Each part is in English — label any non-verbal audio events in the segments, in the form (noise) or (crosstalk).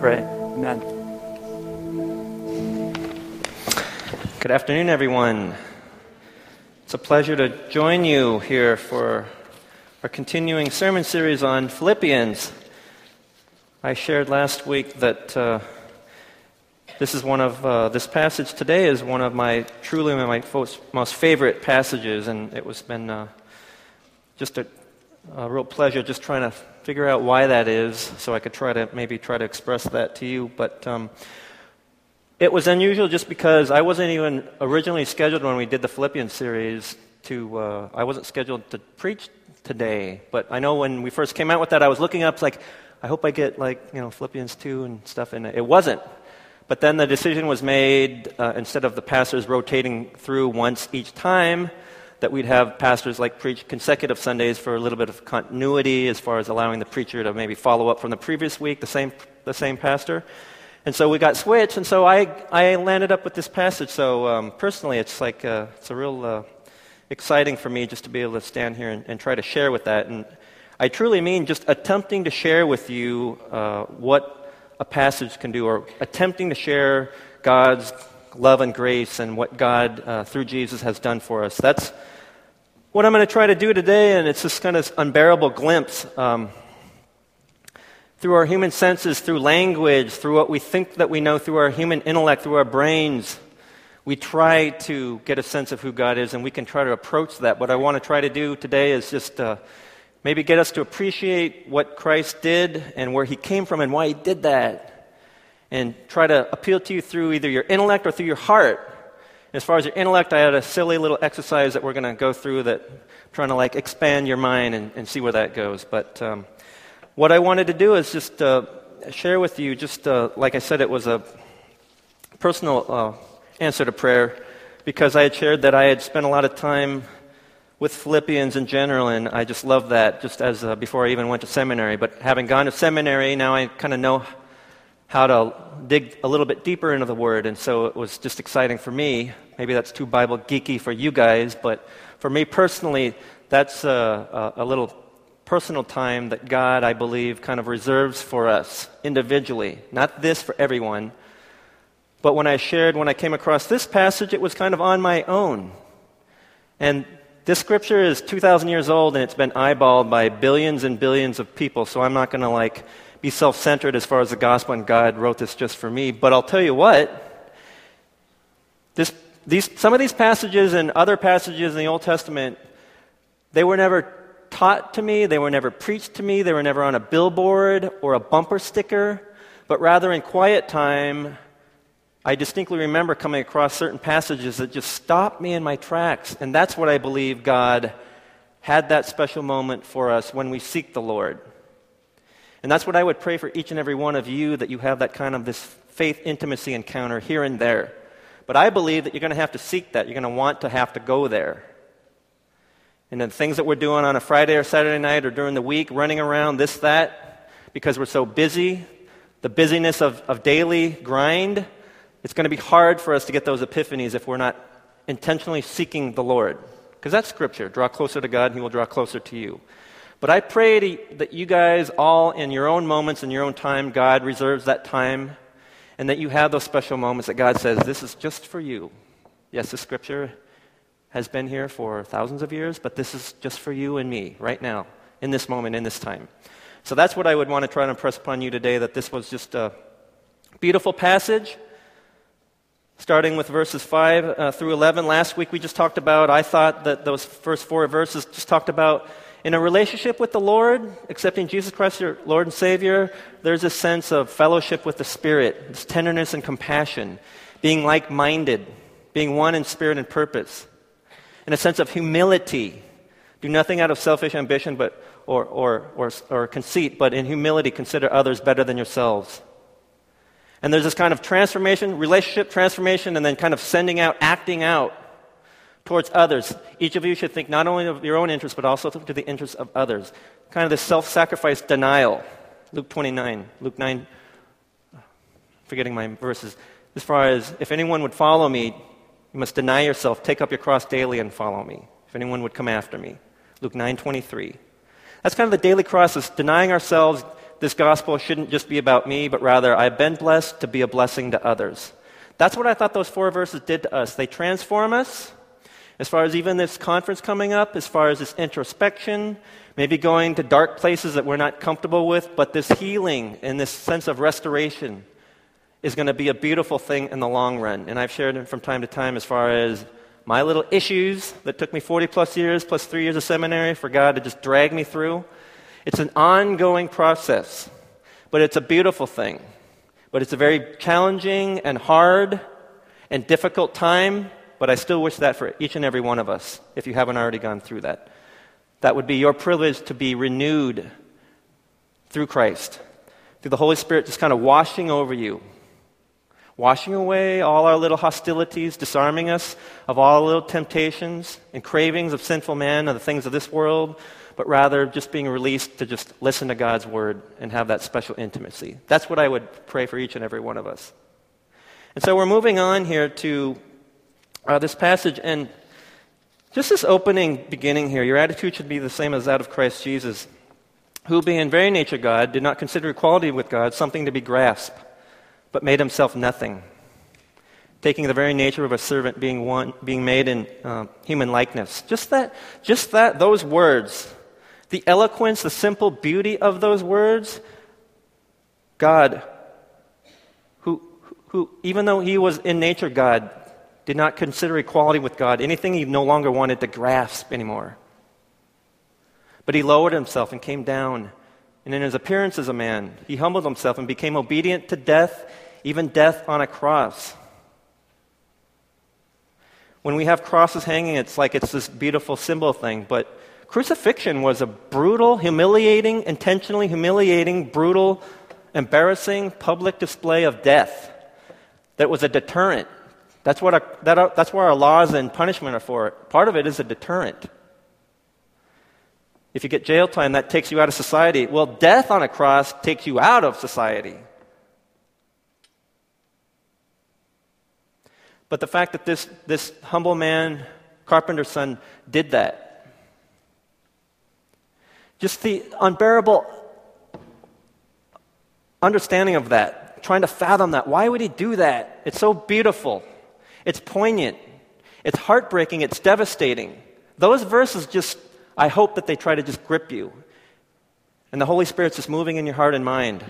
pray. Amen. Good afternoon, everyone. It's a pleasure to join you here for our continuing sermon series on Philippians. I shared last week that uh, this is one of uh, this passage today is one of my truly my most favorite passages, and it was been uh, just a, a real pleasure just trying to figure out why that is, so I could try to maybe try to express that to you. But um, it was unusual just because I wasn't even originally scheduled when we did the Philippians series to. Uh, I wasn't scheduled to preach today, but I know when we first came out with that, I was looking up like, I hope I get like you know Philippians two and stuff, and it wasn't. But then the decision was made, uh, instead of the pastors rotating through once each time, that we'd have pastors like preach consecutive Sundays for a little bit of continuity as far as allowing the preacher to maybe follow up from the previous week, the same, the same pastor. And so we got switched, and so I, I landed up with this passage. So um, personally, it's like uh, it's a real uh, exciting for me just to be able to stand here and, and, try to share with that. And I truly mean just attempting to share with you uh, what a passage can do, or attempting to share God's love and grace and what God, uh, through Jesus, has done for us. That's what I'm going to try to do today, and it's this kind of unbearable glimpse. Um, through our human senses, through language, through what we think that we know, through our human intellect, through our brains, we try to get a sense of who God is, and we can try to approach that. What I want to try to do today is just uh, Maybe get us to appreciate what Christ did and where he came from and why he did that. And try to appeal to you through either your intellect or through your heart. As far as your intellect, I had a silly little exercise that we're going to go through that trying to like expand your mind and, and see where that goes. But um, what I wanted to do is just uh, share with you, just uh, like I said, it was a personal uh, answer to prayer because I had shared that I had spent a lot of time with Philippians in general, and I just love that just as uh, before I even went to seminary. But having gone to seminary, now I kind of know how to dig a little bit deeper into the Word, and so it was just exciting for me. Maybe that's too Bible geeky for you guys, but for me personally, that's a, a, a little personal time that God, I believe, kind of reserves for us individually. Not this for everyone. But when I shared, when I came across this passage, it was kind of on my own. And this scripture is 2,000 years old and it's been eyeballed by billions and billions of people, so I'm not going to like be self centered as far as the gospel and God wrote this just for me. But I'll tell you what, this, these, some of these passages and other passages in the Old Testament, they were never taught to me, they were never preached to me, they were never on a billboard or a bumper sticker, but rather in quiet time I distinctly remember coming across certain passages that just stopped me in my tracks. And that's what I believe God had that special moment for us when we seek the Lord. And that's what I would pray for each and every one of you that you have that kind of this faith intimacy encounter here and there. But I believe that you're going to have to seek that. You're going to want to have to go there. And the things that we're doing on a Friday or Saturday night or during the week, running around, this, that, because we're so busy, the busyness of, of daily grind, it's going to be hard for us to get those epiphanies if we're not intentionally seeking the Lord. Because that's scripture. Draw closer to God, and He will draw closer to you. But I pray to, that you guys, all in your own moments, in your own time, God reserves that time, and that you have those special moments that God says, This is just for you. Yes, the scripture has been here for thousands of years, but this is just for you and me right now, in this moment, in this time. So that's what I would want to try to impress upon you today that this was just a beautiful passage starting with verses 5 uh, through 11. Last week we just talked about, I thought that those first four verses just talked about in a relationship with the Lord, accepting Jesus Christ your Lord and Savior, there's a sense of fellowship with the Spirit, this tenderness and compassion, being like minded, being one in spirit and purpose, and a sense of humility. Do nothing out of selfish ambition but, or, or, or, or conceit, but in humility consider others better than yourselves. And there's this kind of transformation, relationship transformation, and then kind of sending out, acting out towards others. Each of you should think not only of your own interests, but also to the interests of others. Kind of this self sacrifice denial. Luke 29, Luke 9, forgetting my verses. As far as, if anyone would follow me, you must deny yourself, take up your cross daily, and follow me. If anyone would come after me. Luke 9, 23. That's kind of the daily cross, is denying ourselves, this gospel shouldn't just be about me, but rather I've been blessed to be a blessing to others. That's what I thought those four verses did to us. They transform us. As far as even this conference coming up, as far as this introspection, maybe going to dark places that we're not comfortable with, but this healing and this sense of restoration is going to be a beautiful thing in the long run. And I've shared it from time to time as far as my little issues that took me 40 plus years, plus three years of seminary for God to just drag me through. It's an ongoing process, but it's a beautiful thing. But it's a very challenging and hard and difficult time, but I still wish that for each and every one of us, if you haven't already gone through that. That would be your privilege to be renewed through Christ, through the Holy Spirit just kind of washing over you, washing away all our little hostilities, disarming us of all little temptations and cravings of sinful man and the things of this world, but rather just being released to just listen to God's word and have that special intimacy. That's what I would pray for each and every one of us. And so we're moving on here to uh, this passage, and just this opening beginning here, your attitude should be the same as that of Christ Jesus, who, being in very nature God, did not consider equality with God something to be grasped, but made himself nothing taking the very nature of a servant, being one, being made in uh, human likeness. Just that, just that, those words the eloquence, the simple beauty of those words, God, who, who, even though he was in nature God, did not consider equality with God anything he no longer wanted to grasp anymore. But he lowered himself and came down. And in his appearance as a man, he humbled himself and became obedient to death, even death on a cross. When we have crosses hanging, it's like it's this beautiful symbol thing, but Crucifixion was a brutal, humiliating, intentionally humiliating, brutal, embarrassing public display of death that was a deterrent. That's, what our, that are, that's where our laws and punishment are for. Part of it is a deterrent. If you get jail time, that takes you out of society. Well, death on a cross takes you out of society. But the fact that this, this humble man, carpenter's son, did that just the unbearable understanding of that, trying to fathom that. Why would he do that? It's so beautiful. It's poignant. It's heartbreaking. It's devastating. Those verses just, I hope that they try to just grip you. And the Holy Spirit's just moving in your heart and mind.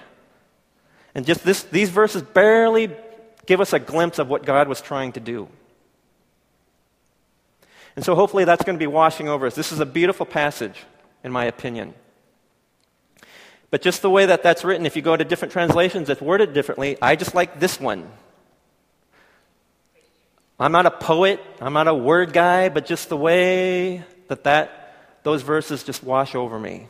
And just this, these verses barely give us a glimpse of what God was trying to do. And so hopefully that's going to be washing over us. This is a beautiful passage in my opinion. But just the way that that's written, if you go to different translations, it's worded differently. I just like this one. I'm not a poet, I'm not a word guy, but just the way that, that those verses just wash over me.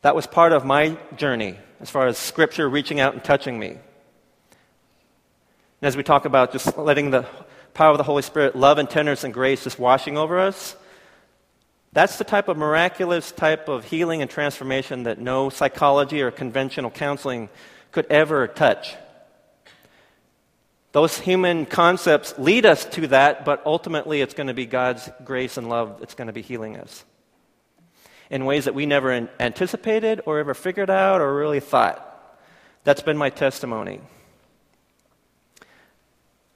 That was part of my journey as far as scripture reaching out and touching me. And as we talk about just letting the power of the Holy Spirit, love and tenderness and grace just washing over us, that's the type of miraculous type of healing and transformation that no psychology or conventional counseling could ever touch. Those human concepts lead us to that, but ultimately it's going to be God's grace and love that's going to be healing us in ways that we never anticipated or ever figured out or really thought. That's been my testimony.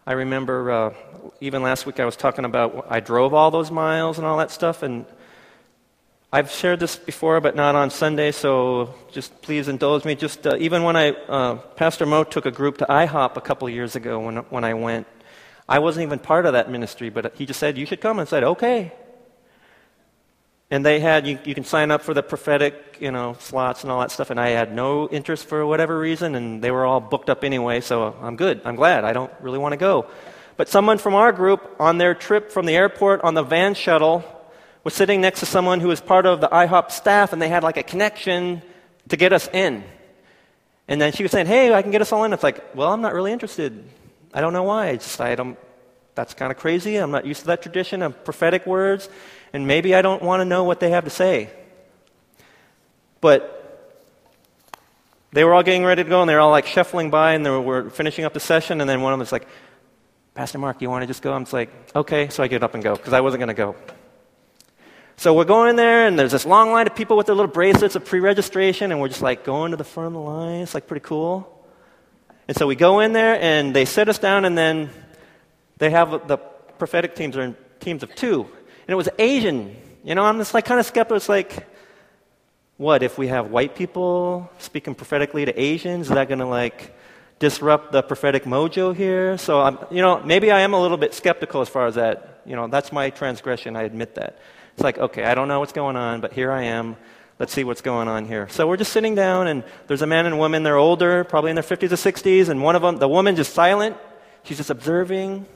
I remember uh, even last week I was talking about I drove all those miles and all that stuff, and I've shared this before, but not on Sunday, so just please indulge me. Just uh, even when I, uh, Pastor Mo took a group to IHOP a couple years ago when, when I went, I wasn't even part of that ministry, but he just said, You should come. And I said, Okay. And they had, you, you can sign up for the prophetic, you know, slots and all that stuff, and I had no interest for whatever reason, and they were all booked up anyway, so I'm good. I'm glad. I don't really want to go. But someone from our group on their trip from the airport on the van shuttle, was sitting next to someone who was part of the IHOP staff, and they had like a connection to get us in. And then she was saying, Hey, I can get us all in. It's like, Well, I'm not really interested. I don't know why. I just, I don't, that's kind of crazy. I'm not used to that tradition of prophetic words, and maybe I don't want to know what they have to say. But they were all getting ready to go, and they were all like shuffling by, and they were finishing up the session, and then one of them was like, Pastor Mark, you want to just go? I'm just like, okay. So I get up and go, because I wasn't going to go. So we're going there, and there's this long line of people with their little bracelets of pre registration, and we're just like going to the front of the line. It's like pretty cool. And so we go in there, and they sit us down, and then they have the prophetic teams are in teams of two. And it was Asian. You know, I'm just like kind of skeptical. It's like, what if we have white people speaking prophetically to Asians? Is that going to like disrupt the prophetic mojo here? So, I'm, you know, maybe I am a little bit skeptical as far as that. You know, that's my transgression. I admit that. It's like, okay, I don't know what's going on, but here I am. Let's see what's going on here. So we're just sitting down, and there's a man and a woman. They're older, probably in their 50s or 60s, and one of them, the woman, just silent. She's just observing,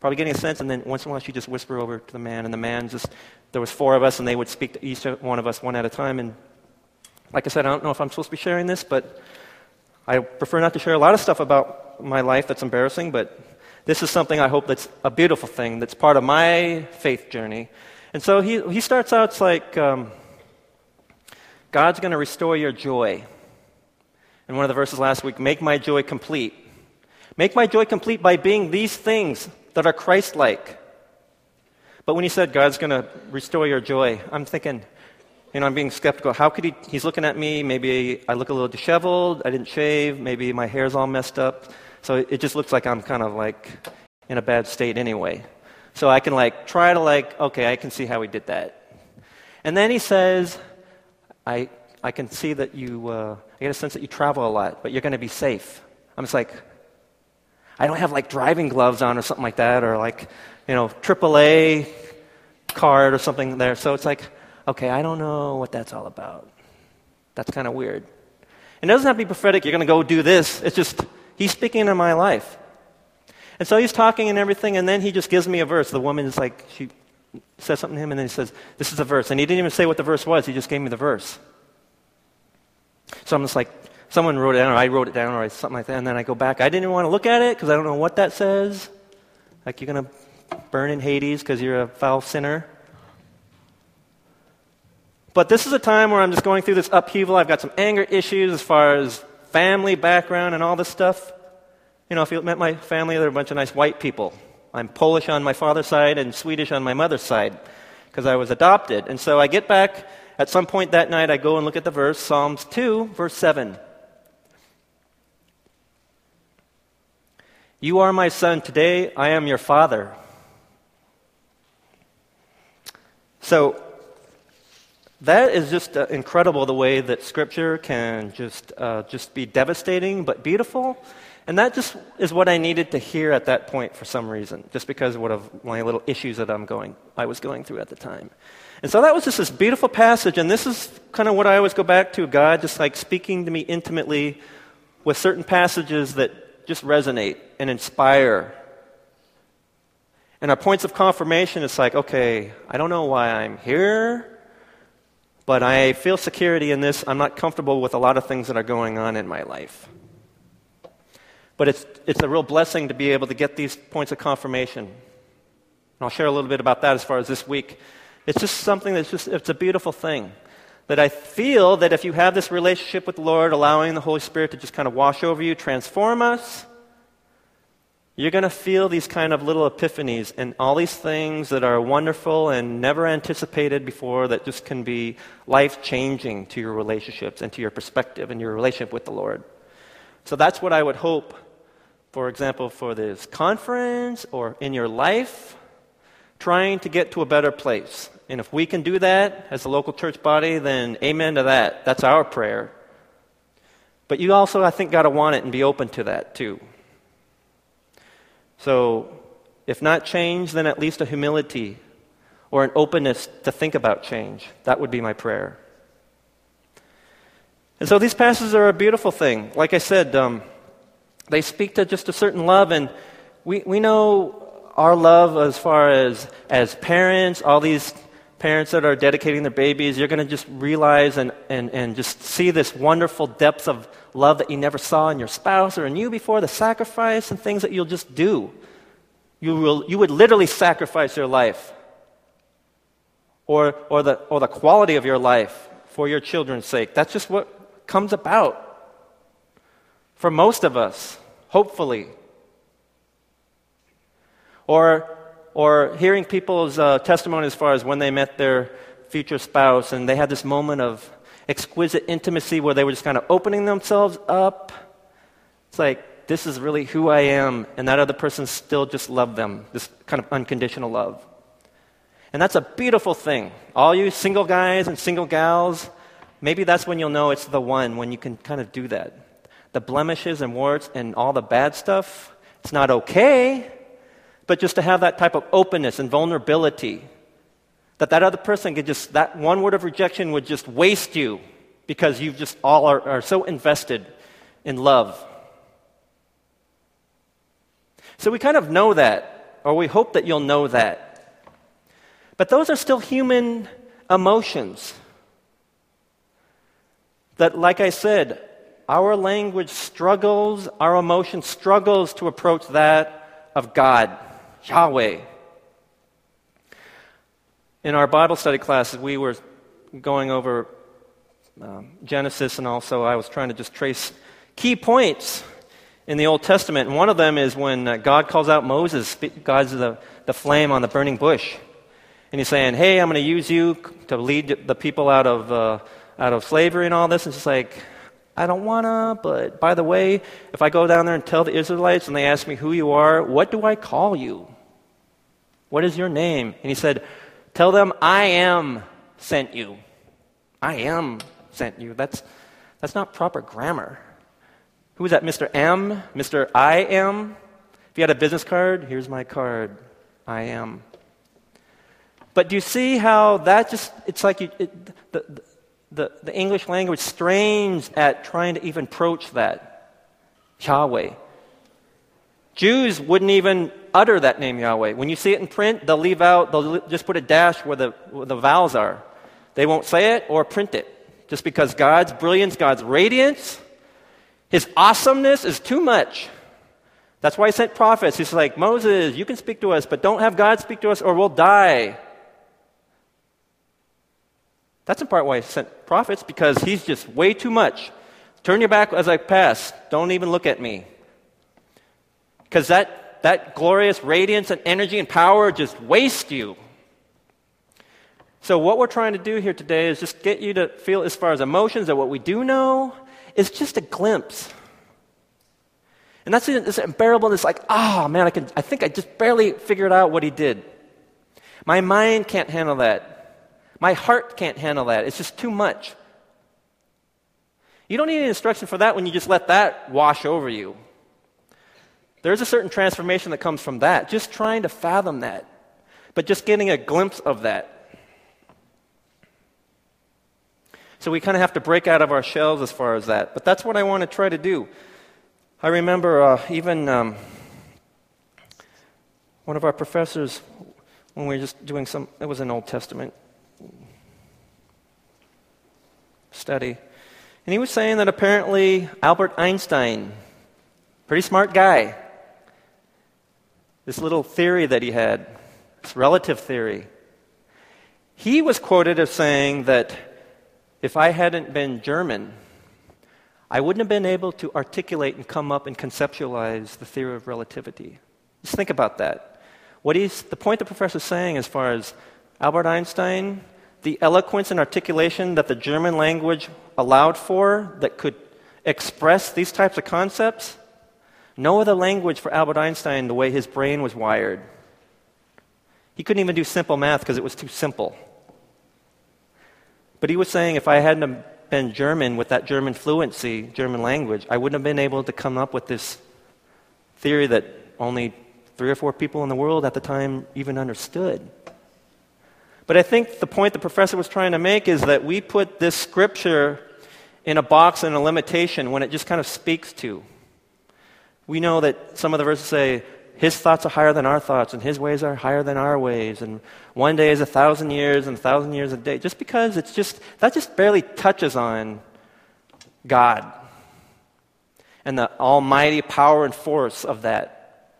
probably getting a sense, and then once in a while she just whisper over to the man, and the man just, there was four of us, and they would speak to each one of us one at a time. And like I said, I don't know if I'm supposed to be sharing this, but I prefer not to share a lot of stuff about my life that's embarrassing, but this is something I hope that's a beautiful thing, that's part of my faith journey. And so he, he starts out, it's like, um, God's going to restore your joy. In one of the verses last week, make my joy complete. Make my joy complete by being these things that are Christ like. But when he said God's going to restore your joy, I'm thinking, you know, I'm being skeptical. How could he? He's looking at me. Maybe I look a little disheveled. I didn't shave. Maybe my hair's all messed up. So it just looks like I'm kind of like in a bad state anyway. So I can like try to like, okay, I can see how he did that. And then he says, I, I can see that you, uh, I get a sense that you travel a lot, but you're going to be safe. I'm just like, I don't have like driving gloves on or something like that, or like, you know, AAA card or something there. So it's like, okay, I don't know what that's all about. That's kind of weird. And it doesn't have to be prophetic, you're going to go do this. It's just, he's speaking into my life. And so he's talking and everything, and then he just gives me a verse. The woman is like, she says something to him, and then he says, This is a verse. And he didn't even say what the verse was, he just gave me the verse. So I'm just like, someone wrote it down, or I wrote it down, or something like that, and then I go back. I didn't even want to look at it because I don't know what that says. Like you're going to burn in Hades because you're a foul sinner. But this is a time where I'm just going through this upheaval. I've got some anger issues as far as family background and all this stuff. You know, if you met my family, they're a bunch of nice white people. I'm Polish on my father's side and Swedish on my mother's side because I was adopted. And so I get back at some point that night, I go and look at the verse, Psalms 2, verse 7. You are my son. Today I am your father. So that is just uh, incredible the way that Scripture can just, uh, just be devastating but beautiful. And that just is what I needed to hear at that point for some reason, just because of, of my little issues that I'm going, I was going through at the time. And so that was just this beautiful passage, and this is kind of what I always go back to God just like speaking to me intimately with certain passages that just resonate and inspire. And our points of confirmation, it's like, okay, I don't know why I'm here, but I feel security in this. I'm not comfortable with a lot of things that are going on in my life. But it's, it's a real blessing to be able to get these points of confirmation. And I'll share a little bit about that as far as this week. It's just something that's just, it's a beautiful thing. That I feel that if you have this relationship with the Lord, allowing the Holy Spirit to just kind of wash over you, transform us, you're going to feel these kind of little epiphanies and all these things that are wonderful and never anticipated before that just can be life changing to your relationships and to your perspective and your relationship with the Lord. So that's what I would hope for example, for this conference or in your life, trying to get to a better place. And if we can do that as a local church body, then amen to that. That's our prayer. But you also, I think, got to want it and be open to that too. So, if not change, then at least a humility or an openness to think about change. That would be my prayer. And so these passages are a beautiful thing. Like I said, um, they speak to just a certain love, and we, we know our love as far as, as parents, all these parents that are dedicating their babies, you're going to just realize and, and, and just see this wonderful depth of love that you never saw in your spouse or in you before, the sacrifice and things that you'll just do. You, will, you would literally sacrifice your life or, or, the, or the quality of your life for your children's sake. That's just what comes about for most of us, hopefully. Or, or hearing people's uh, testimony as far as when they met their future spouse, and they had this moment of exquisite intimacy where they were just kind of opening themselves up. It's like, this is really who I am, and that other person still just loved them, this kind of unconditional love. And that's a beautiful thing. All you single guys and single gals, maybe that's when you'll know it's the one, when you can kind of do that. The blemishes and warts and all the bad stuff, it's not okay, but just to have that type of openness and vulnerability that that other person could just, that one word of rejection would just waste you because you just all are, are so invested in love. So we kind of know that, or we hope that you'll know that. But those are still human emotions. That, like I said, our language struggles, our emotion struggles to approach that of God, Yahweh. In our Bible study classes, we were going over um, Genesis, and also I was trying to just trace key points in the Old Testament. And one of them is when uh, God calls out Moses, God's the, the flame on the burning bush. And he's saying, Hey, I'm going to use you to lead the people out of, uh, out of slavery and all this. And it's like, I don't want to, but by the way, if I go down there and tell the Israelites and they ask me who you are, what do I call you? What is your name? And he said, Tell them, I am sent you. I am sent you. That's, that's not proper grammar. Who is that, Mr. M? Mr. I am? If you had a business card, here's my card. I am. But do you see how that just, it's like you, it, the, the, the English language strains at trying to even approach that. Yahweh. Jews wouldn't even utter that name Yahweh. When you see it in print, they'll leave out, they'll just put a dash where the, where the vowels are. They won't say it or print it. Just because God's brilliance, God's radiance, His awesomeness is too much. That's why He sent prophets. He's like, Moses, you can speak to us, but don't have God speak to us or we'll die. That's in part why He sent prophets, because He's just way too much. Turn your back as I pass. Don't even look at me. Because that that glorious radiance and energy and power just waste you. So, what we're trying to do here today is just get you to feel, as far as emotions, that what we do know is just a glimpse. And that's this unbearable. It's like, ah, oh, man, I, can, I think I just barely figured out what he did. My mind can't handle that. My heart can't handle that. It's just too much. You don't need any instruction for that when you just let that wash over you. There's a certain transformation that comes from that, just trying to fathom that, but just getting a glimpse of that. So we kind of have to break out of our shells as far as that. But that's what I want to try to do. I remember uh, even um, one of our professors, when we were just doing some, it was an Old Testament study, and he was saying that apparently Albert Einstein, pretty smart guy, this little theory that he had, this relative theory. He was quoted as saying that if I hadn't been German, I wouldn't have been able to articulate and come up and conceptualize the theory of relativity. Just think about that. What he's, the point the professor is saying as far as Albert Einstein, the eloquence and articulation that the German language allowed for that could express these types of concepts, no other language for Albert Einstein the way his brain was wired. He couldn't even do simple math because it was too simple. But he was saying if I hadn't been German with that German fluency, German language, I wouldn't have been able to come up with this theory that only three or four people in the world at the time even understood. But I think the point the professor was trying to make is that we put this scripture in a box and a limitation when it just kind of speaks to. We know that some of the verses say, His thoughts are higher than our thoughts, and His ways are higher than our ways, and one day is a thousand years, and a thousand years a day. Just because it's just, that just barely touches on God and the almighty power and force of that,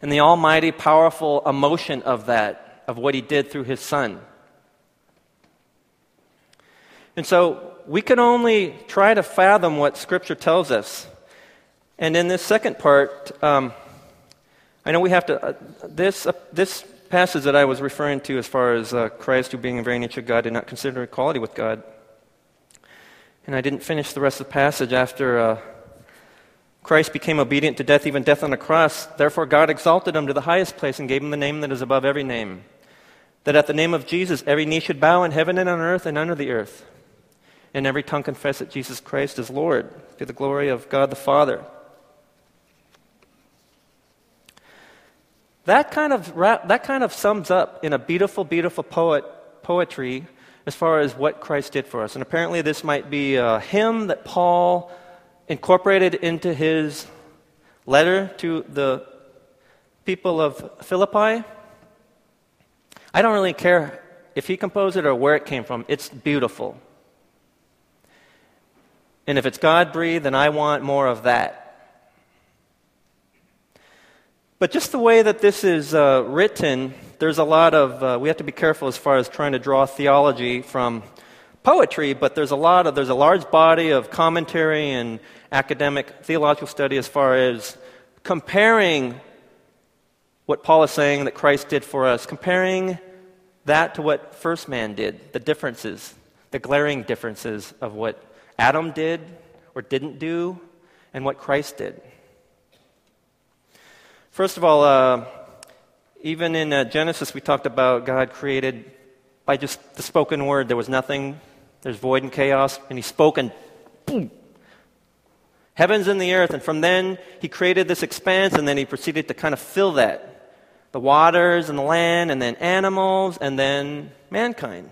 and the almighty powerful emotion of that, of what He did through His Son. And so we can only try to fathom what Scripture tells us. And in this second part, um, I know we have to, uh, this, uh, this passage that I was referring to as far as uh, Christ, who being in very nature God, did not consider equality with God. And I didn't finish the rest of the passage after uh, Christ became obedient to death, even death on the cross. Therefore, God exalted him to the highest place and gave him the name that is above every name. That at the name of Jesus, every knee should bow in heaven and on earth and under the earth, and every tongue confess that Jesus Christ is Lord, to the glory of God the Father. That kind of, that kind of sums up in a beautiful, beautiful poet, poetry as far as what Christ did for us. And apparently, this might be a hymn that Paul incorporated into his letter to the people of Philippi. I don't really care if he composed it or where it came from, it's beautiful. And if it's God breathed, then I want more of that. But just the way that this is uh, written, there's a lot of, uh, we have to be careful as far as trying to draw theology from poetry, but there's a lot of, there's a large body of commentary and academic theological study as far as comparing what Paul is saying that Christ did for us, comparing that to what first man did, the differences, the glaring differences of what Adam did or didn't do and what Christ did. First of all, uh, even in uh, Genesis, we talked about God created by just the spoken word. There was nothing, there's void and chaos, and He spoke and boom, heavens and the earth. And from then, He created this expanse, and then He proceeded to kind of fill that the waters and the land, and then animals, and then mankind.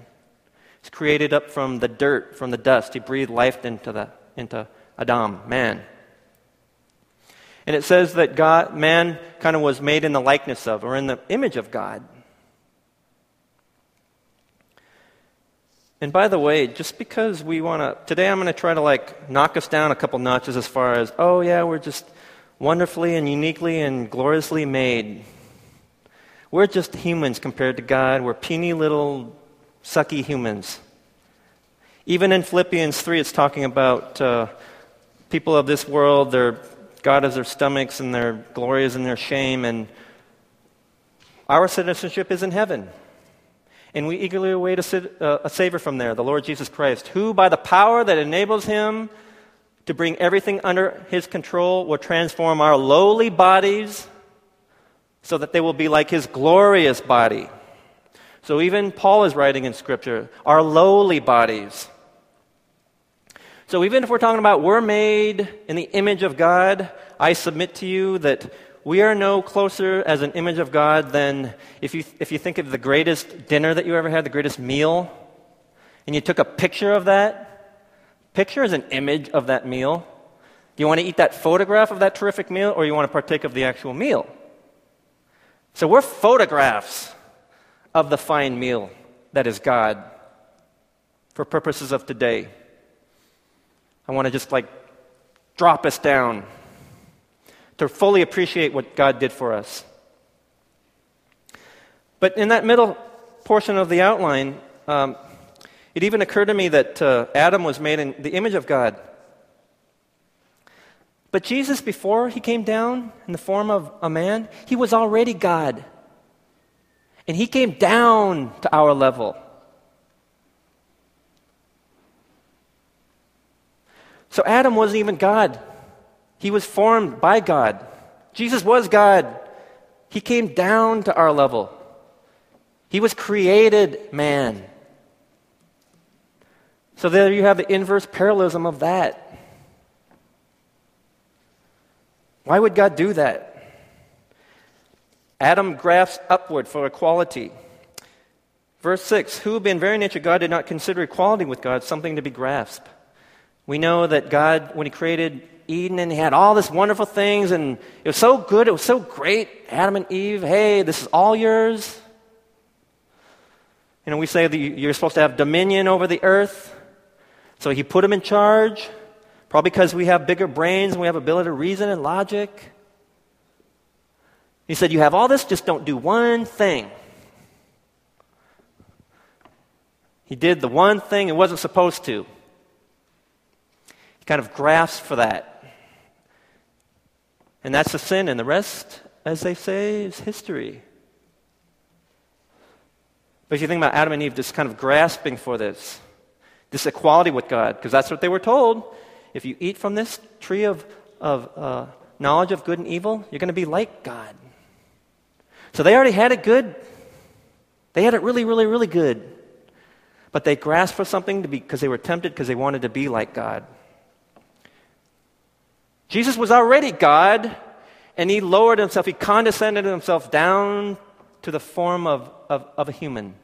He's created up from the dirt, from the dust. He breathed life into, the, into Adam, man. And it says that God, man kind of was made in the likeness of or in the image of God. And by the way, just because we want to, today I'm going to try to like knock us down a couple notches as far as, oh yeah, we're just wonderfully and uniquely and gloriously made. We're just humans compared to God. We're puny little sucky humans. Even in Philippians 3, it's talking about uh, people of this world, their God is their stomachs and their glory is in their shame. And our citizenship is in heaven. And we eagerly await a, uh, a Savior from there, the Lord Jesus Christ, who, by the power that enables him to bring everything under his control, will transform our lowly bodies so that they will be like his glorious body. So even Paul is writing in Scripture, our lowly bodies so even if we're talking about we're made in the image of God, I submit to you that we are no closer as an image of God than if you, if you think of the greatest dinner that you ever had, the greatest meal, and you took a picture of that. Picture is an image of that meal. Do you want to eat that photograph of that terrific meal, or you want to partake of the actual meal? So we're photographs of the fine meal that is God for purposes of today. I want to just like drop us down to fully appreciate what God did for us. But in that middle portion of the outline, um, it even occurred to me that uh, Adam was made in the image of God. But Jesus, before he came down in the form of a man, he was already God. And he came down to our level. So Adam wasn't even God. He was formed by God. Jesus was God. He came down to our level. He was created man. So there you have the inverse parallelism of that. Why would God do that? Adam grasps upward for equality. Verse 6 Who, being very nature God, did not consider equality with God something to be grasped we know that God, when He created Eden and He had all this wonderful things, and it was so good, it was so great. Adam and Eve, hey, this is all yours. You know, we say that you're supposed to have dominion over the earth. So He put them in charge, probably because we have bigger brains and we have ability to reason and logic. He said, You have all this, just don't do one thing. He did the one thing it wasn't supposed to He kind of grasp for that. And that's the sin, and the rest, as they say, is history. But if you think about Adam and Eve just kind of grasping for this, this equality with God, because that's what they were told. If you eat from this tree of, of uh, knowledge of good and evil, you're going to be like God. So they already had it good. They had it really, really, really good. But they grasped for something because they were tempted because they wanted to be like God. Jesus was already God, and he lowered himself, he condescended himself down to the form of, of, of a human.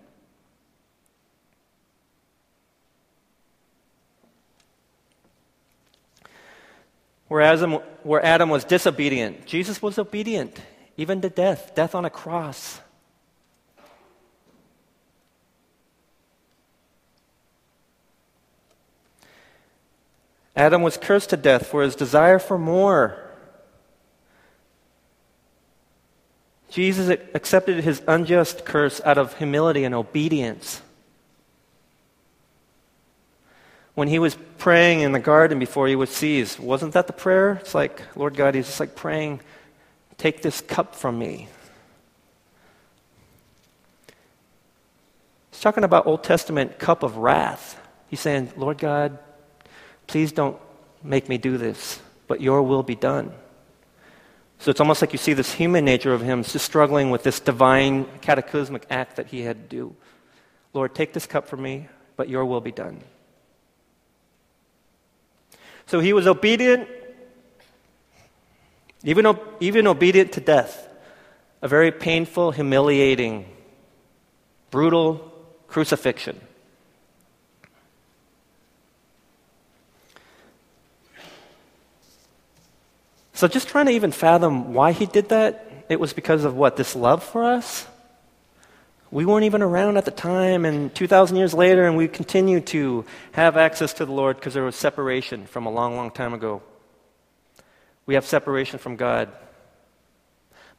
Where Adam, where Adam was disobedient, Jesus was obedient, even to death, death on a cross. Adam was cursed to death for his desire for more. Jesus accepted his unjust curse out of humility and obedience. When he was praying in the garden before he was seized, wasn't that the prayer? It's like, Lord God, he's just like praying, take this cup from me. He's talking about Old Testament cup of wrath. He's saying, Lord God, Please don't make me do this, but your will be done. So it's almost like you see this human nature of him just struggling with this divine cataclysmic act that he had to do. Lord, take this cup from me, but your will be done. So he was obedient, even, even obedient to death, a very painful, humiliating, brutal crucifixion. So just trying to even fathom why he did that, it was because of what? This love for us? We weren't even around at the time, and 2,000 years later, and we continue to have access to the Lord because there was separation from a long, long time ago. We have separation from God.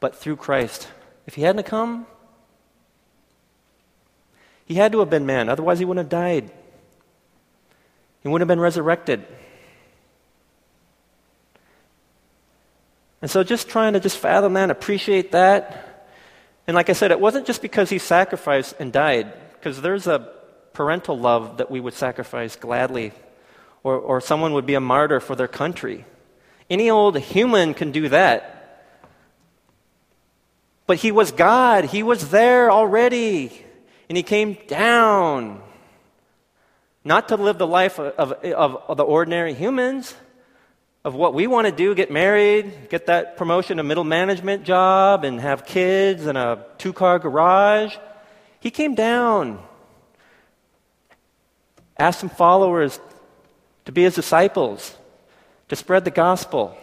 But through Christ, if he hadn't come, he had to have been man, otherwise, he wouldn't have died. He wouldn't have been resurrected. And so just trying to just fathom that, appreciate that. And like I said, it wasn't just because he sacrificed and died, because there's a parental love that we would sacrifice gladly, or, or someone would be a martyr for their country. Any old human can do that. But he was God, he was there already, and he came down. Not to live the life of, of, of the ordinary humans of what we want to do get married, get that promotion, a middle management job, and have kids and a two car garage. He came down, asked some followers to be his disciples, to spread the gospel.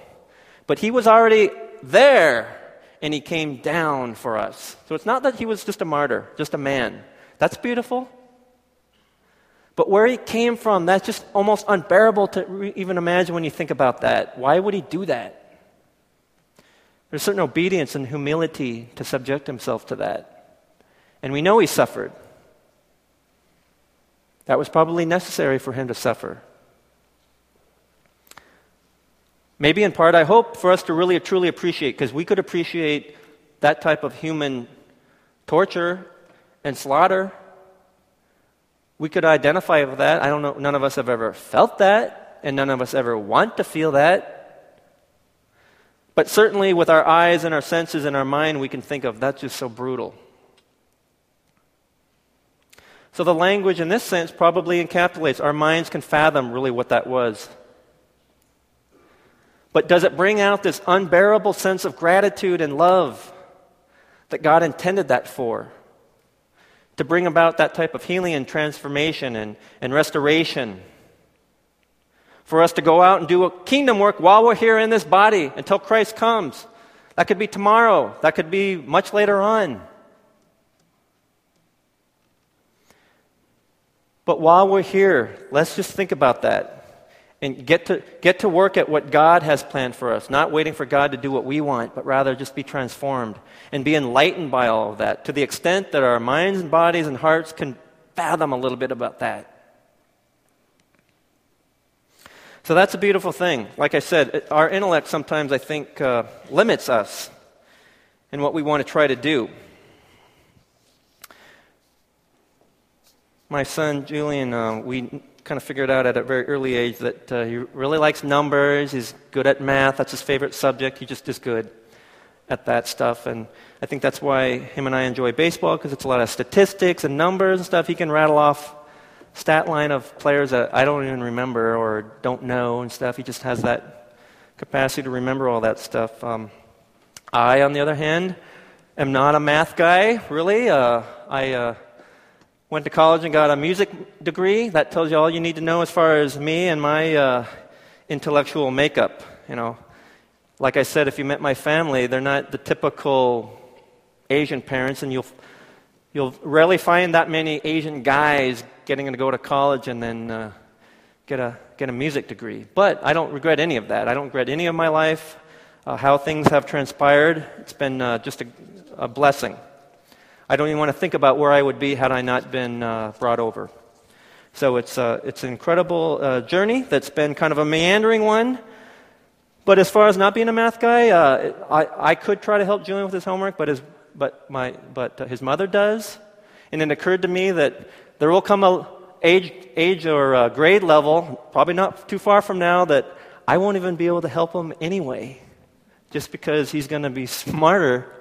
But he was already there, and he came down for us. So it's not that he was just a martyr, just a man. That's beautiful. But where he came from, that's just almost unbearable to re- even imagine when you think about that. Why would he do that? There's certain obedience and humility to subject himself to that. And we know he suffered. That was probably necessary for him to suffer. Maybe in part, I hope for us to really truly appreciate, because we could appreciate that type of human torture and slaughter we could identify with that. I don't know, none of us have ever felt that, and none of us ever want to feel that. But certainly, with our eyes and our senses and our mind, we can think of that's just so brutal. So, the language in this sense probably encapsulates, our minds can fathom really what that was. But does it bring out this unbearable sense of gratitude and love that God intended that for? To bring about that type of healing and transformation and, and restoration. For us to go out and do kingdom work while we're here in this body until Christ comes. That could be tomorrow, that could be much later on. But while we're here, let's just think about that and get to, get to work at what God has planned for us, not waiting for God to do what we want, but rather just be transformed and be enlightened by all of that to the extent that our minds and bodies and hearts can fathom a little bit about that. So that's a beautiful thing. Like I said, our intellect sometimes, I think, uh, limits us in what we want to try to do. My son Julian, uh, we kind of figured out at a very early age that uh, he really likes numbers. He's good at math. That's his favorite subject. He just is good at that stuff. And I think that's why him and I enjoy baseball because it's a lot of statistics and numbers and stuff. He can rattle off stat line of players that I don't even remember or don't know and stuff. He just has that capacity to remember all that stuff. Um, I, on the other hand, am not a math guy, really. Uh, I uh, went to college and got a music degree. That tells you all you need to know as far as me and my uh, intellectual makeup. You know, like I said, if you met my family, they're not the typical Asian parents, and you'll you'll rarely find that many Asian guys getting to go to college and then uh, get a get a music degree. But I don't regret any of that. I don't regret any of my life, uh, how things have transpired. It's been uh, just a, a blessing. I don't even want to think about where I would be had I not been uh, brought over. So it's, uh, it's an incredible uh, journey that's been kind of a meandering one. But as far as not being a math guy, uh, I, I could try to help Julian with his homework, but his, but my, but, uh, his mother does. And it occurred to me that there will come a age, age or uh, grade level, probably not too far from now, that I won't even be able to help him anyway, just because he's going to be smarter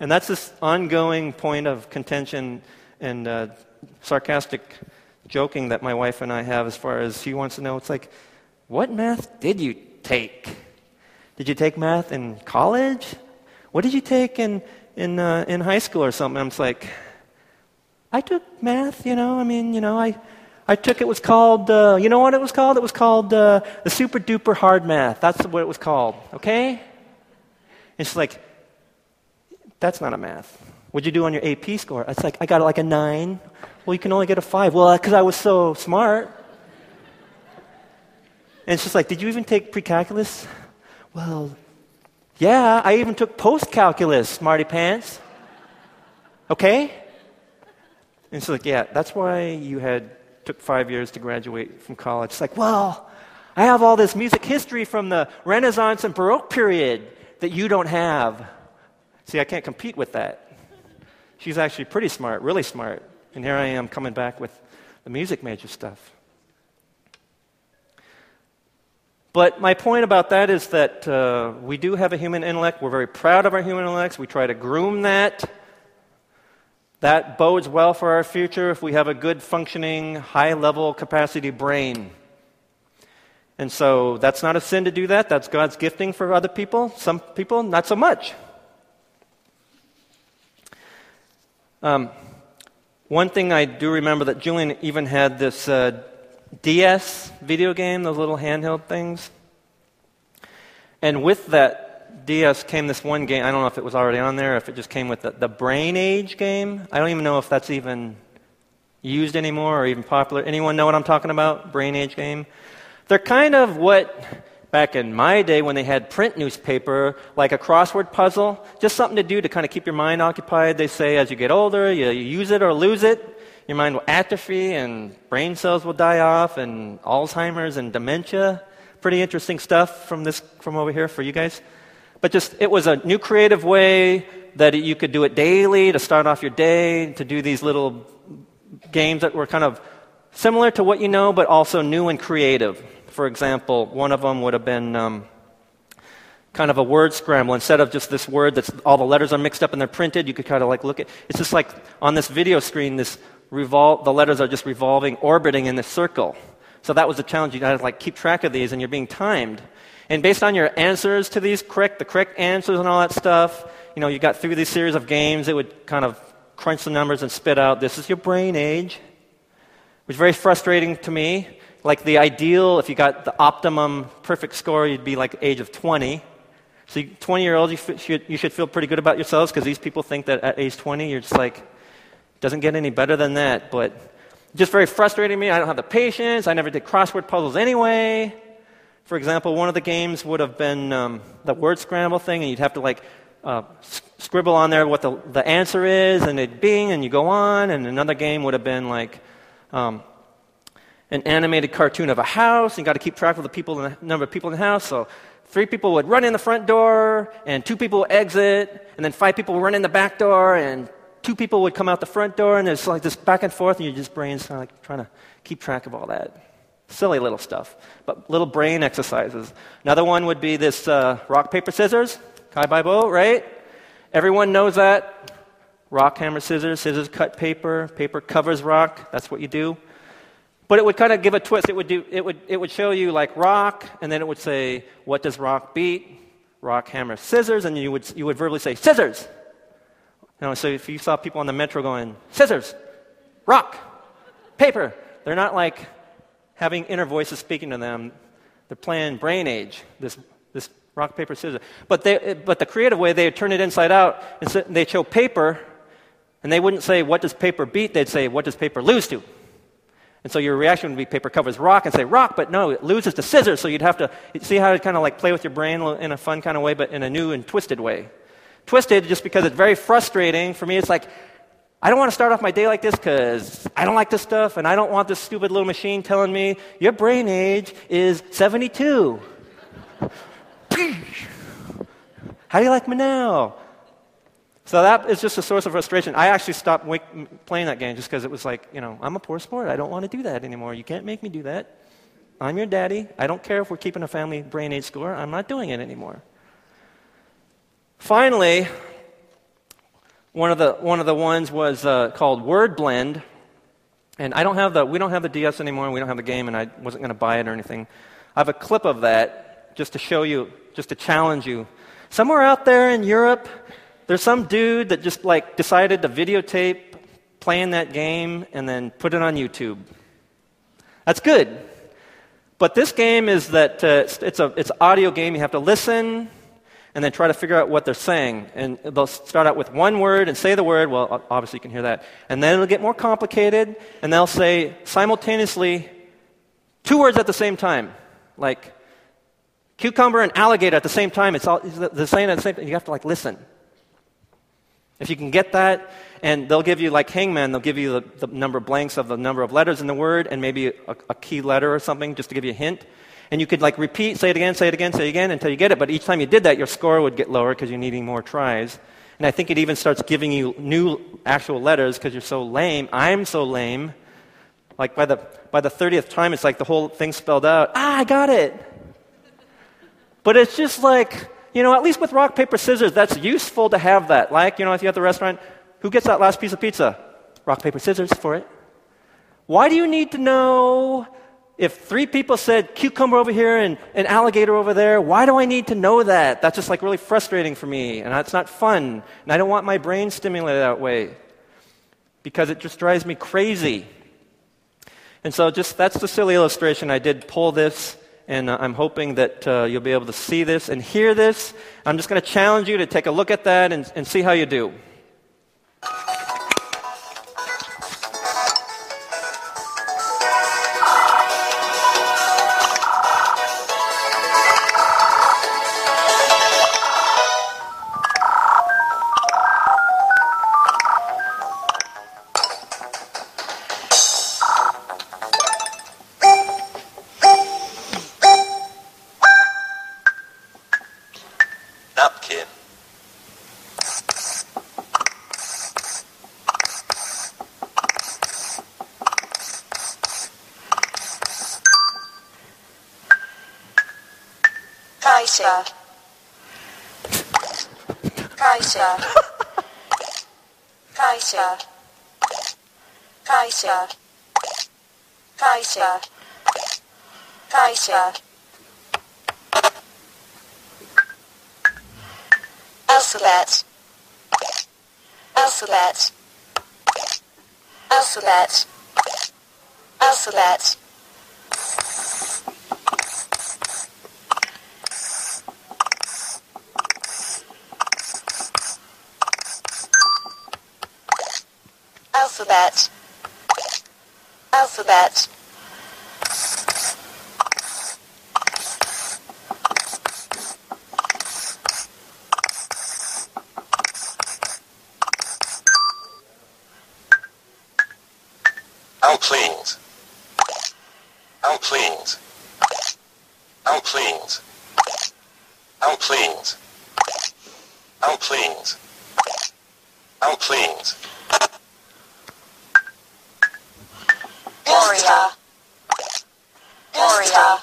and that's this ongoing point of contention and uh, sarcastic joking that my wife and I have as far as she wants to know. It's like, what math did you take? Did you take math in college? What did you take in, in, uh, in high school or something? I'm just like, I took math, you know, I mean, you know, I, I took it was called, uh, you know what it was called? It was called uh, the super duper hard math. That's what it was called, okay? It's like, that's not a math. What'd you do on your AP score? It's like, I got like a nine. Well, you can only get a five. Well, uh, because I was so smart. And it's just like, did you even take pre-calculus? Well, yeah, I even took post-calculus, smarty pants. Okay? And it's like, yeah, that's why you had took five years to graduate from college. It's like, well, I have all this music history from the Renaissance and Baroque period that you don't have. See, I can't compete with that. She's actually pretty smart, really smart. And here I am coming back with the music major stuff. But my point about that is that uh, we do have a human intellect. We're very proud of our human intellects. We try to groom that. That bodes well for our future if we have a good functioning, high level capacity brain. And so that's not a sin to do that. That's God's gifting for other people. Some people, not so much. Um, one thing I do remember that Julian even had this uh, DS video game, those little handheld things. And with that DS came this one game. I don't know if it was already on there, if it just came with the, the Brain Age game. I don't even know if that's even used anymore or even popular. Anyone know what I'm talking about? Brain Age game? They're kind of what back in my day when they had print newspaper, like a crossword puzzle, just something to do to kind of keep your mind occupied. They say as you get older, you, you use it or lose it. Your mind will atrophy and brain cells will die off and Alzheimer's and dementia. Pretty interesting stuff from this, from over here for you guys. But just, it was a new creative way that you could do it daily to start off your day, to do these little games that were kind of similar to what you know, but also new and creative. For example, one of them would have been um, kind of a word scramble. Instead of just this word that's all the letters are mixed up and they're printed, you could kind of like look at it's just like on this video screen, this revol- the letters are just revolving, orbiting in this circle. So that was the challenge. You had to like keep track of these and you're being timed. And based on your answers to these correct, the correct answers and all that stuff, you know, you got through these series of games, it would kind of crunch the numbers and spit out, this is your brain age. It was very frustrating to me like the ideal, if you got the optimum perfect score, you'd be like age of 20. So 20 year olds, you, should, you should feel pretty good about yourselves because these people think that at age 20, you're just like, doesn't get any better than that. But just very frustrating me. I don't have the patience. I never did crossword puzzles anyway. For example, one of the games would have been um, the word scramble thing, and you'd have to like uh, scribble on there what the, the answer is, and it'd bing, and you go on. And another game would have been like, um, an animated cartoon of a house, and got to keep track of the people, and the number of people in the house. So three people would run in the front door, and two people would exit, and then five people would run in the back door, and two people would come out the front door, and it's like this back and forth, and your just brain's kind of like trying to keep track of all that. Silly little stuff, but little brain exercises. Another one would be this uh, rock, paper, scissors, kai bai bo, right? Everyone knows that. Rock, hammer, scissors, scissors cut paper, paper covers rock. That's what you do. But it would kind of give a twist. It would, do, it, would, it would show you like rock, and then it would say, what does rock beat? Rock, hammer, scissors, and you would, you would verbally say, scissors. You know, so if you saw people on the metro going, scissors, rock, paper, they're not like having inner voices speaking to them. They're playing brain age, this, this rock, paper, scissors. But, they, but the creative way, they would turn it inside out, and so they'd show paper, and they wouldn't say, what does paper beat? They'd say, what does paper lose to? And so your reaction would be paper covers rock and say rock, but no, it loses to scissors. So you'd have to see how to kind of like play with your brain in a fun kind of way, but in a new and twisted way. Twisted just because it's very frustrating. For me, it's like, I don't want to start off my day like this because I don't like this stuff and I don't want this stupid little machine telling me your brain age is 72. (laughs) How do you like me now? So that is just a source of frustration. I actually stopped playing that game just because it was like, you know, I'm a poor sport. I don't want to do that anymore. You can't make me do that. I'm your daddy. I don't care if we're keeping a family brain age score. I'm not doing it anymore. Finally, one of the, one of the ones was uh, called Word Blend. And I don't have the, we don't have the DS anymore, we don't have the game, and I wasn't going to buy it or anything. I have a clip of that just to show you, just to challenge you. Somewhere out there in Europe, there's some dude that just like decided to videotape playing that game and then put it on YouTube. That's good. But this game is that uh, it's, a, it's an audio game. You have to listen and then try to figure out what they're saying. And they'll start out with one word and say the word. Well, obviously you can hear that. And then it'll get more complicated, and they'll say simultaneously two words at the same time, like cucumber and alligator at the same time. It's all the same at the same time. You have to like listen. If you can get that, and they'll give you, like Hangman, they'll give you the, the number of blanks of the number of letters in the word and maybe a, a key letter or something just to give you a hint. And you could like repeat, say it again, say it again, say it again until you get it. But each time you did that, your score would get lower because you're needing more tries. And I think it even starts giving you new actual letters because you're so lame. I'm so lame. Like by the, by the 30th time, it's like the whole thing spelled out. Ah, I got it. But it's just like, you know, at least with rock, paper, scissors, that's useful to have that. Like, you know, if you're at the restaurant, who gets that last piece of pizza? Rock, paper, scissors for it. Why do you need to know if three people said cucumber over here and an alligator over there, why do I need to know that? That's just like really frustrating for me, and it's not fun, and I don't want my brain stimulated that way because it just drives me crazy. And so, just that's the silly illustration. I did pull this, and uh, I'm hoping that uh, you'll be able to see this and hear this. I'm just going to challenge you to take a look at that and, and see how you do. Kaiser. Kaiser. Kaiser. Kaiser. Kaiser. Kaiser. Alphabet. Alphabet. Alphabet. Alphabet. alphabet alphabet I'm cleaned. I'm cleaned. I'm cleaned. I'm cleaned. I'm cleaned. I'm cleaned. Gloria. Gloria.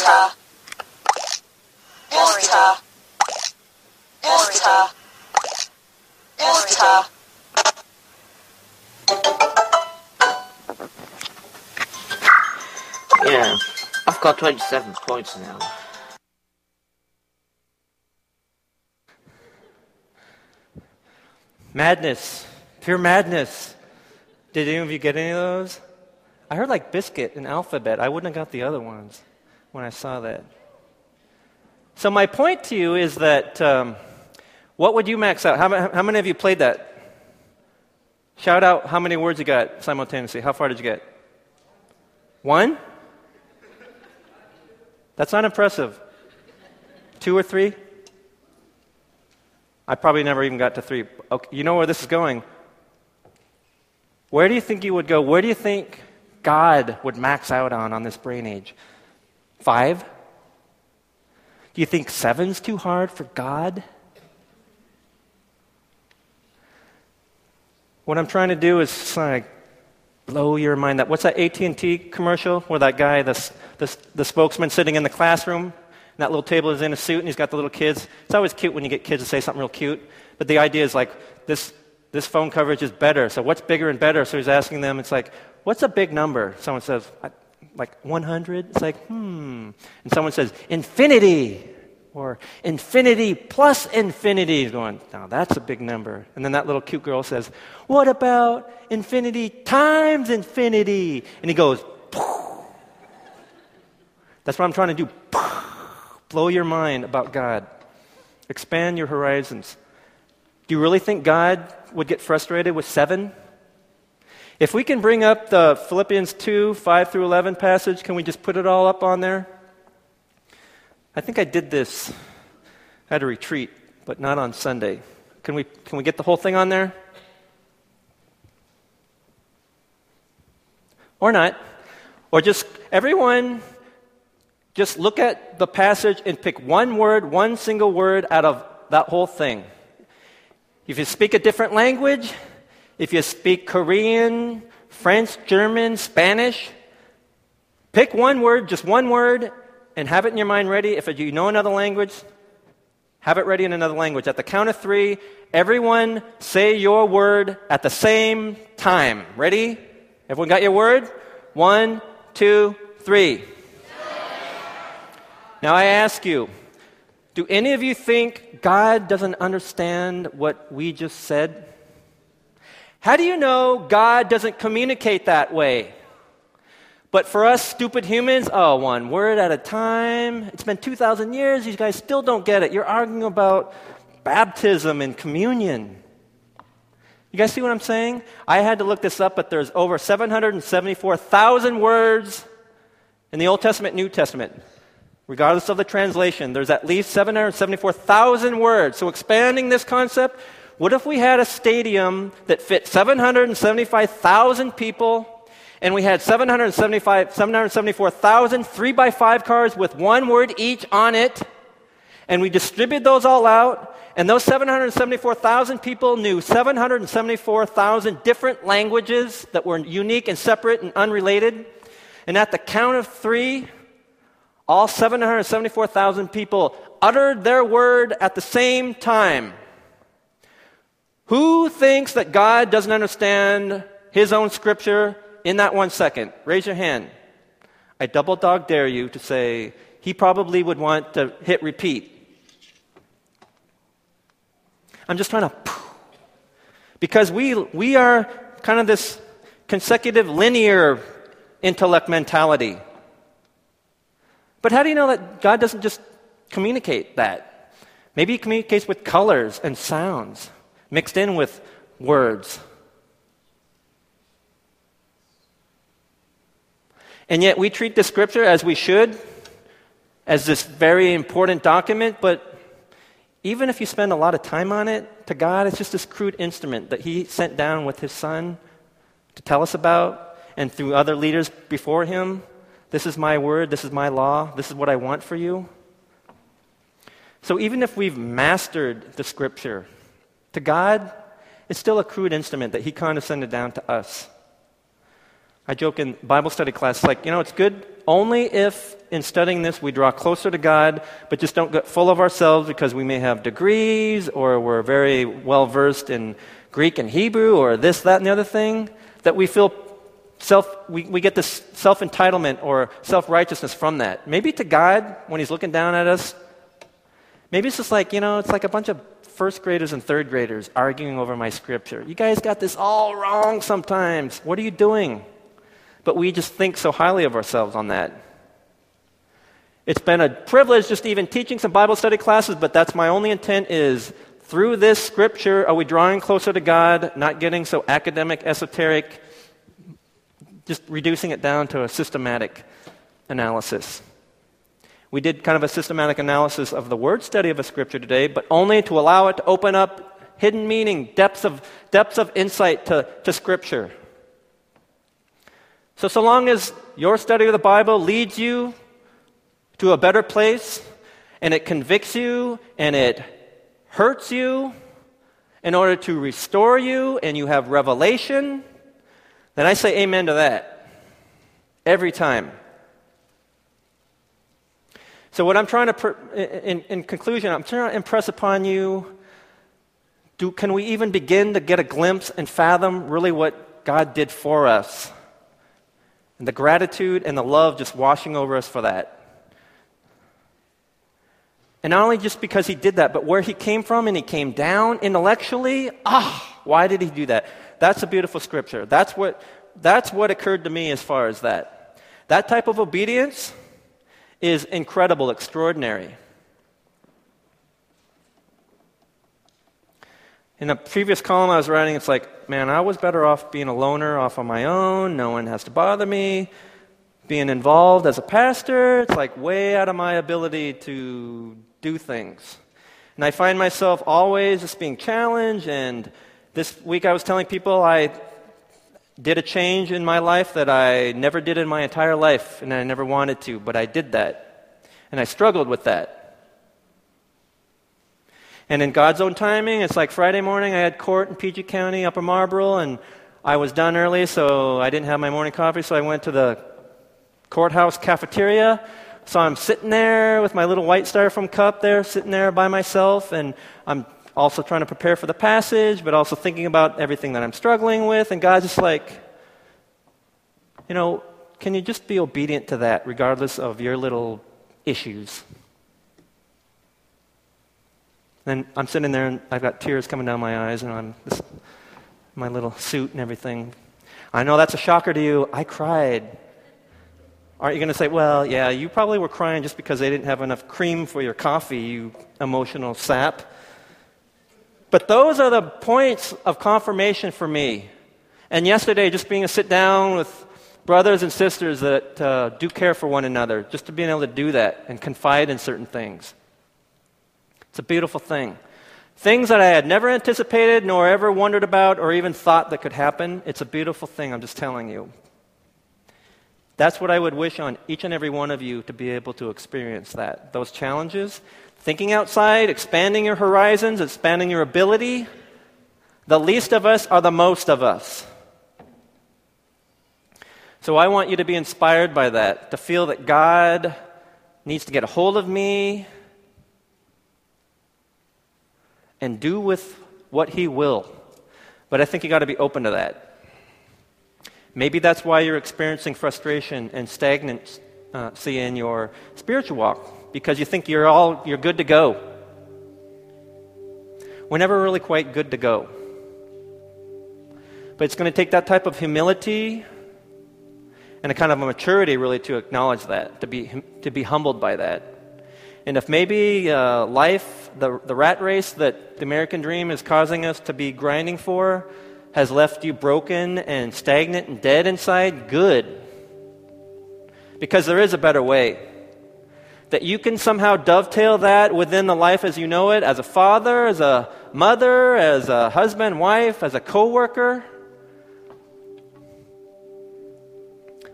Gloria. Gloria. Gloria. Gloria. Yeah, I've got 27 points now. Madness. Pure madness. Did any of you get any of those? I heard like biscuit and alphabet. I wouldn't have got the other ones when I saw that. So, my point to you is that um, what would you max out? How, how many of you played that? Shout out how many words you got simultaneously. How far did you get? One? That's not impressive. Two or three? I probably never even got to three. Okay, you know where this is going. Where do you think you would go? Where do you think God would max out on on this brain age? Five? Do you think seven's too hard for God? What I'm trying to do is like blow your mind. That what's that AT&T commercial where that guy, the, the, the spokesman, sitting in the classroom, and that little table is in a suit, and he's got the little kids. It's always cute when you get kids to say something real cute. But the idea is like this this phone coverage is better. So what's bigger and better? So he's asking them. It's like what's a big number? Someone says "I- like 100. It's like hmm. And someone says infinity. Or infinity plus infinity. Going, now that's a big number. And then that little cute girl says, what about infinity times infinity? And he goes, that's what I'm trying to do. Blow your mind about God. Expand your horizons. Do you really think God would get frustrated with seven? If we can bring up the Philippians 2, 5 through 11 passage, can we just put it all up on there? I think I did this at a retreat, but not on Sunday. Can we, can we get the whole thing on there? Or not. Or just everyone just look at the passage and pick one word, one single word out of that whole thing. If you speak a different language, if you speak Korean, French, German, Spanish, pick one word, just one word, and have it in your mind ready. If you know another language, have it ready in another language. At the count of three, everyone say your word at the same time. Ready? Everyone got your word? One, two, three. Now I ask you, do any of you think God doesn't understand what we just said? How do you know God doesn't communicate that way? But for us stupid humans, oh, one word at a time. It's been 2,000 years. These guys still don't get it. You're arguing about baptism and communion. You guys see what I'm saying? I had to look this up, but there's over 774,000 words in the Old Testament, New Testament. Regardless of the translation, there's at least 774,000 words. So, expanding this concept, what if we had a stadium that fit 775,000 people and we had 775, 774,000 3 by 5 cars with one word each on it, and we distributed those all out, and those 774,000 people knew 774,000 different languages that were unique and separate and unrelated. And at the count of three, all 774,000 people uttered their word at the same time. Who thinks that God doesn't understand his own scripture in that one second? Raise your hand. I double dog dare you to say he probably would want to hit repeat. I'm just trying to. Because we, we are kind of this consecutive linear intellect mentality. But how do you know that God doesn't just communicate that? Maybe He communicates with colors and sounds mixed in with words. And yet we treat the scripture as we should, as this very important document, but even if you spend a lot of time on it, to God, it's just this crude instrument that He sent down with His Son to tell us about, and through other leaders before Him. This is my word, this is my law, this is what I want for you. So even if we've mastered the scripture, to God, it's still a crude instrument that He condescended down to us. I joke in Bible study class, like, you know, it's good only if in studying this we draw closer to God, but just don't get full of ourselves because we may have degrees or we're very well versed in Greek and Hebrew or this, that, and the other thing, that we feel self, we, we get this self entitlement or self righteousness from that. Maybe to God, when He's looking down at us, maybe it's just like, you know, it's like a bunch of first graders and third graders arguing over my scripture. You guys got this all wrong sometimes. What are you doing? But we just think so highly of ourselves on that. It's been a privilege just even teaching some Bible study classes, but that's my only intent is through this scripture, are we drawing closer to God, not getting so academic, esoteric, just reducing it down to a systematic analysis. We did kind of a systematic analysis of the word study of a scripture today, but only to allow it to open up hidden meaning, depths of, depths of insight to, to scripture. So, so long as your study of the Bible leads you to a better place, and it convicts you, and it hurts you, in order to restore you, and you have revelation, then I say amen to that. Every time. So, what I'm trying to, in, in conclusion, I'm trying to impress upon you do, can we even begin to get a glimpse and fathom really what God did for us? And the gratitude and the love just washing over us for that. And not only just because he did that, but where he came from and he came down intellectually. Ah, why did he do that? That's a beautiful scripture. That's what, that's what occurred to me as far as that. That type of obedience is incredible, extraordinary. In a previous column I was writing, it's like, man, I was better off being a loner off on my own. No one has to bother me. Being involved as a pastor, it's like way out of my ability to do things. And I find myself always just being challenged. And this week I was telling people I did a change in my life that I never did in my entire life, and I never wanted to, but I did that. And I struggled with that. And in God's own timing, it's like Friday morning, I had court in PG County, Upper Marlboro, and I was done early, so I didn't have my morning coffee, so I went to the courthouse cafeteria. So I'm sitting there with my little white styrofoam cup there, sitting there by myself, and I'm also trying to prepare for the passage, but also thinking about everything that I'm struggling with. And God's just like, you know, can you just be obedient to that regardless of your little issues? And I'm sitting there and I've got tears coming down my eyes and I'm this, my little suit and everything. I know that's a shocker to you. I cried. Aren't you going to say, well, yeah, you probably were crying just because they didn't have enough cream for your coffee, you emotional sap? But those are the points of confirmation for me. And yesterday, just being a sit down with brothers and sisters that uh, do care for one another, just to being able to do that and confide in certain things. It's a beautiful thing. Things that I had never anticipated nor ever wondered about or even thought that could happen. It's a beautiful thing, I'm just telling you. That's what I would wish on each and every one of you to be able to experience that. Those challenges, thinking outside, expanding your horizons, expanding your ability. The least of us are the most of us. So I want you to be inspired by that, to feel that God needs to get a hold of me, and do with what He will. But I think you got to be open to that. Maybe that's why you're experiencing frustration and stagnancy uh, in your spiritual walk, because you think you're all you're good to go. We're never really quite good to go. But it's going to take that type of humility and a kind of a maturity really to acknowledge that, to be, to be humbled by that. And if maybe uh, life, the, the rat race that the American dream is causing us to be grinding for, has left you broken and stagnant and dead inside, good. Because there is a better way. That you can somehow dovetail that within the life as you know it, as a father, as a mother, as a husband, wife, as a coworker.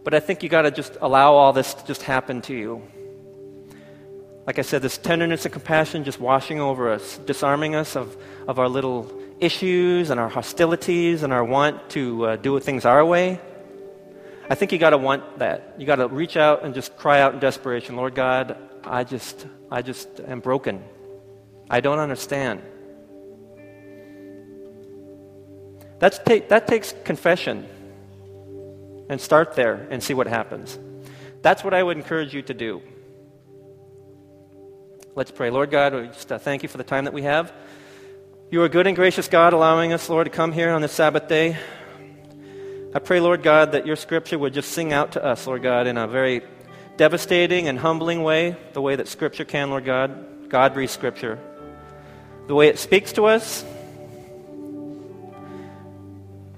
But I think you got to just allow all this to just happen to you. Like I said, this tenderness and compassion just washing over us, disarming us of, of our little issues and our hostilities and our want to uh, do things our way. I think you got to want that. You got to reach out and just cry out in desperation, Lord God, I just, I just am broken. I don't understand. That's ta- that takes confession. And start there and see what happens. That's what I would encourage you to do. Let's pray. Lord God, we just uh, thank you for the time that we have. You are good and gracious God, allowing us, Lord, to come here on this Sabbath day. I pray, Lord God, that your scripture would just sing out to us, Lord God, in a very devastating and humbling way, the way that scripture can, Lord God. God breathed scripture. The way it speaks to us,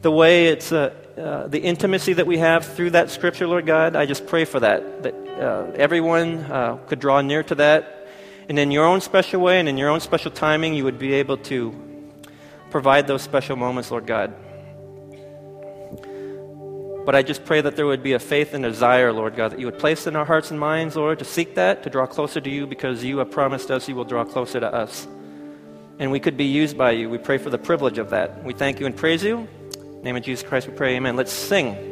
the way it's uh, uh, the intimacy that we have through that scripture, Lord God. I just pray for that, that uh, everyone uh, could draw near to that. And in your own special way and in your own special timing, you would be able to provide those special moments, Lord God. But I just pray that there would be a faith and desire, Lord God, that you would place in our hearts and minds, Lord, to seek that, to draw closer to you, because you have promised us you will draw closer to us. And we could be used by you. We pray for the privilege of that. We thank you and praise you. Name of Jesus Christ, we pray. Amen. Let's sing.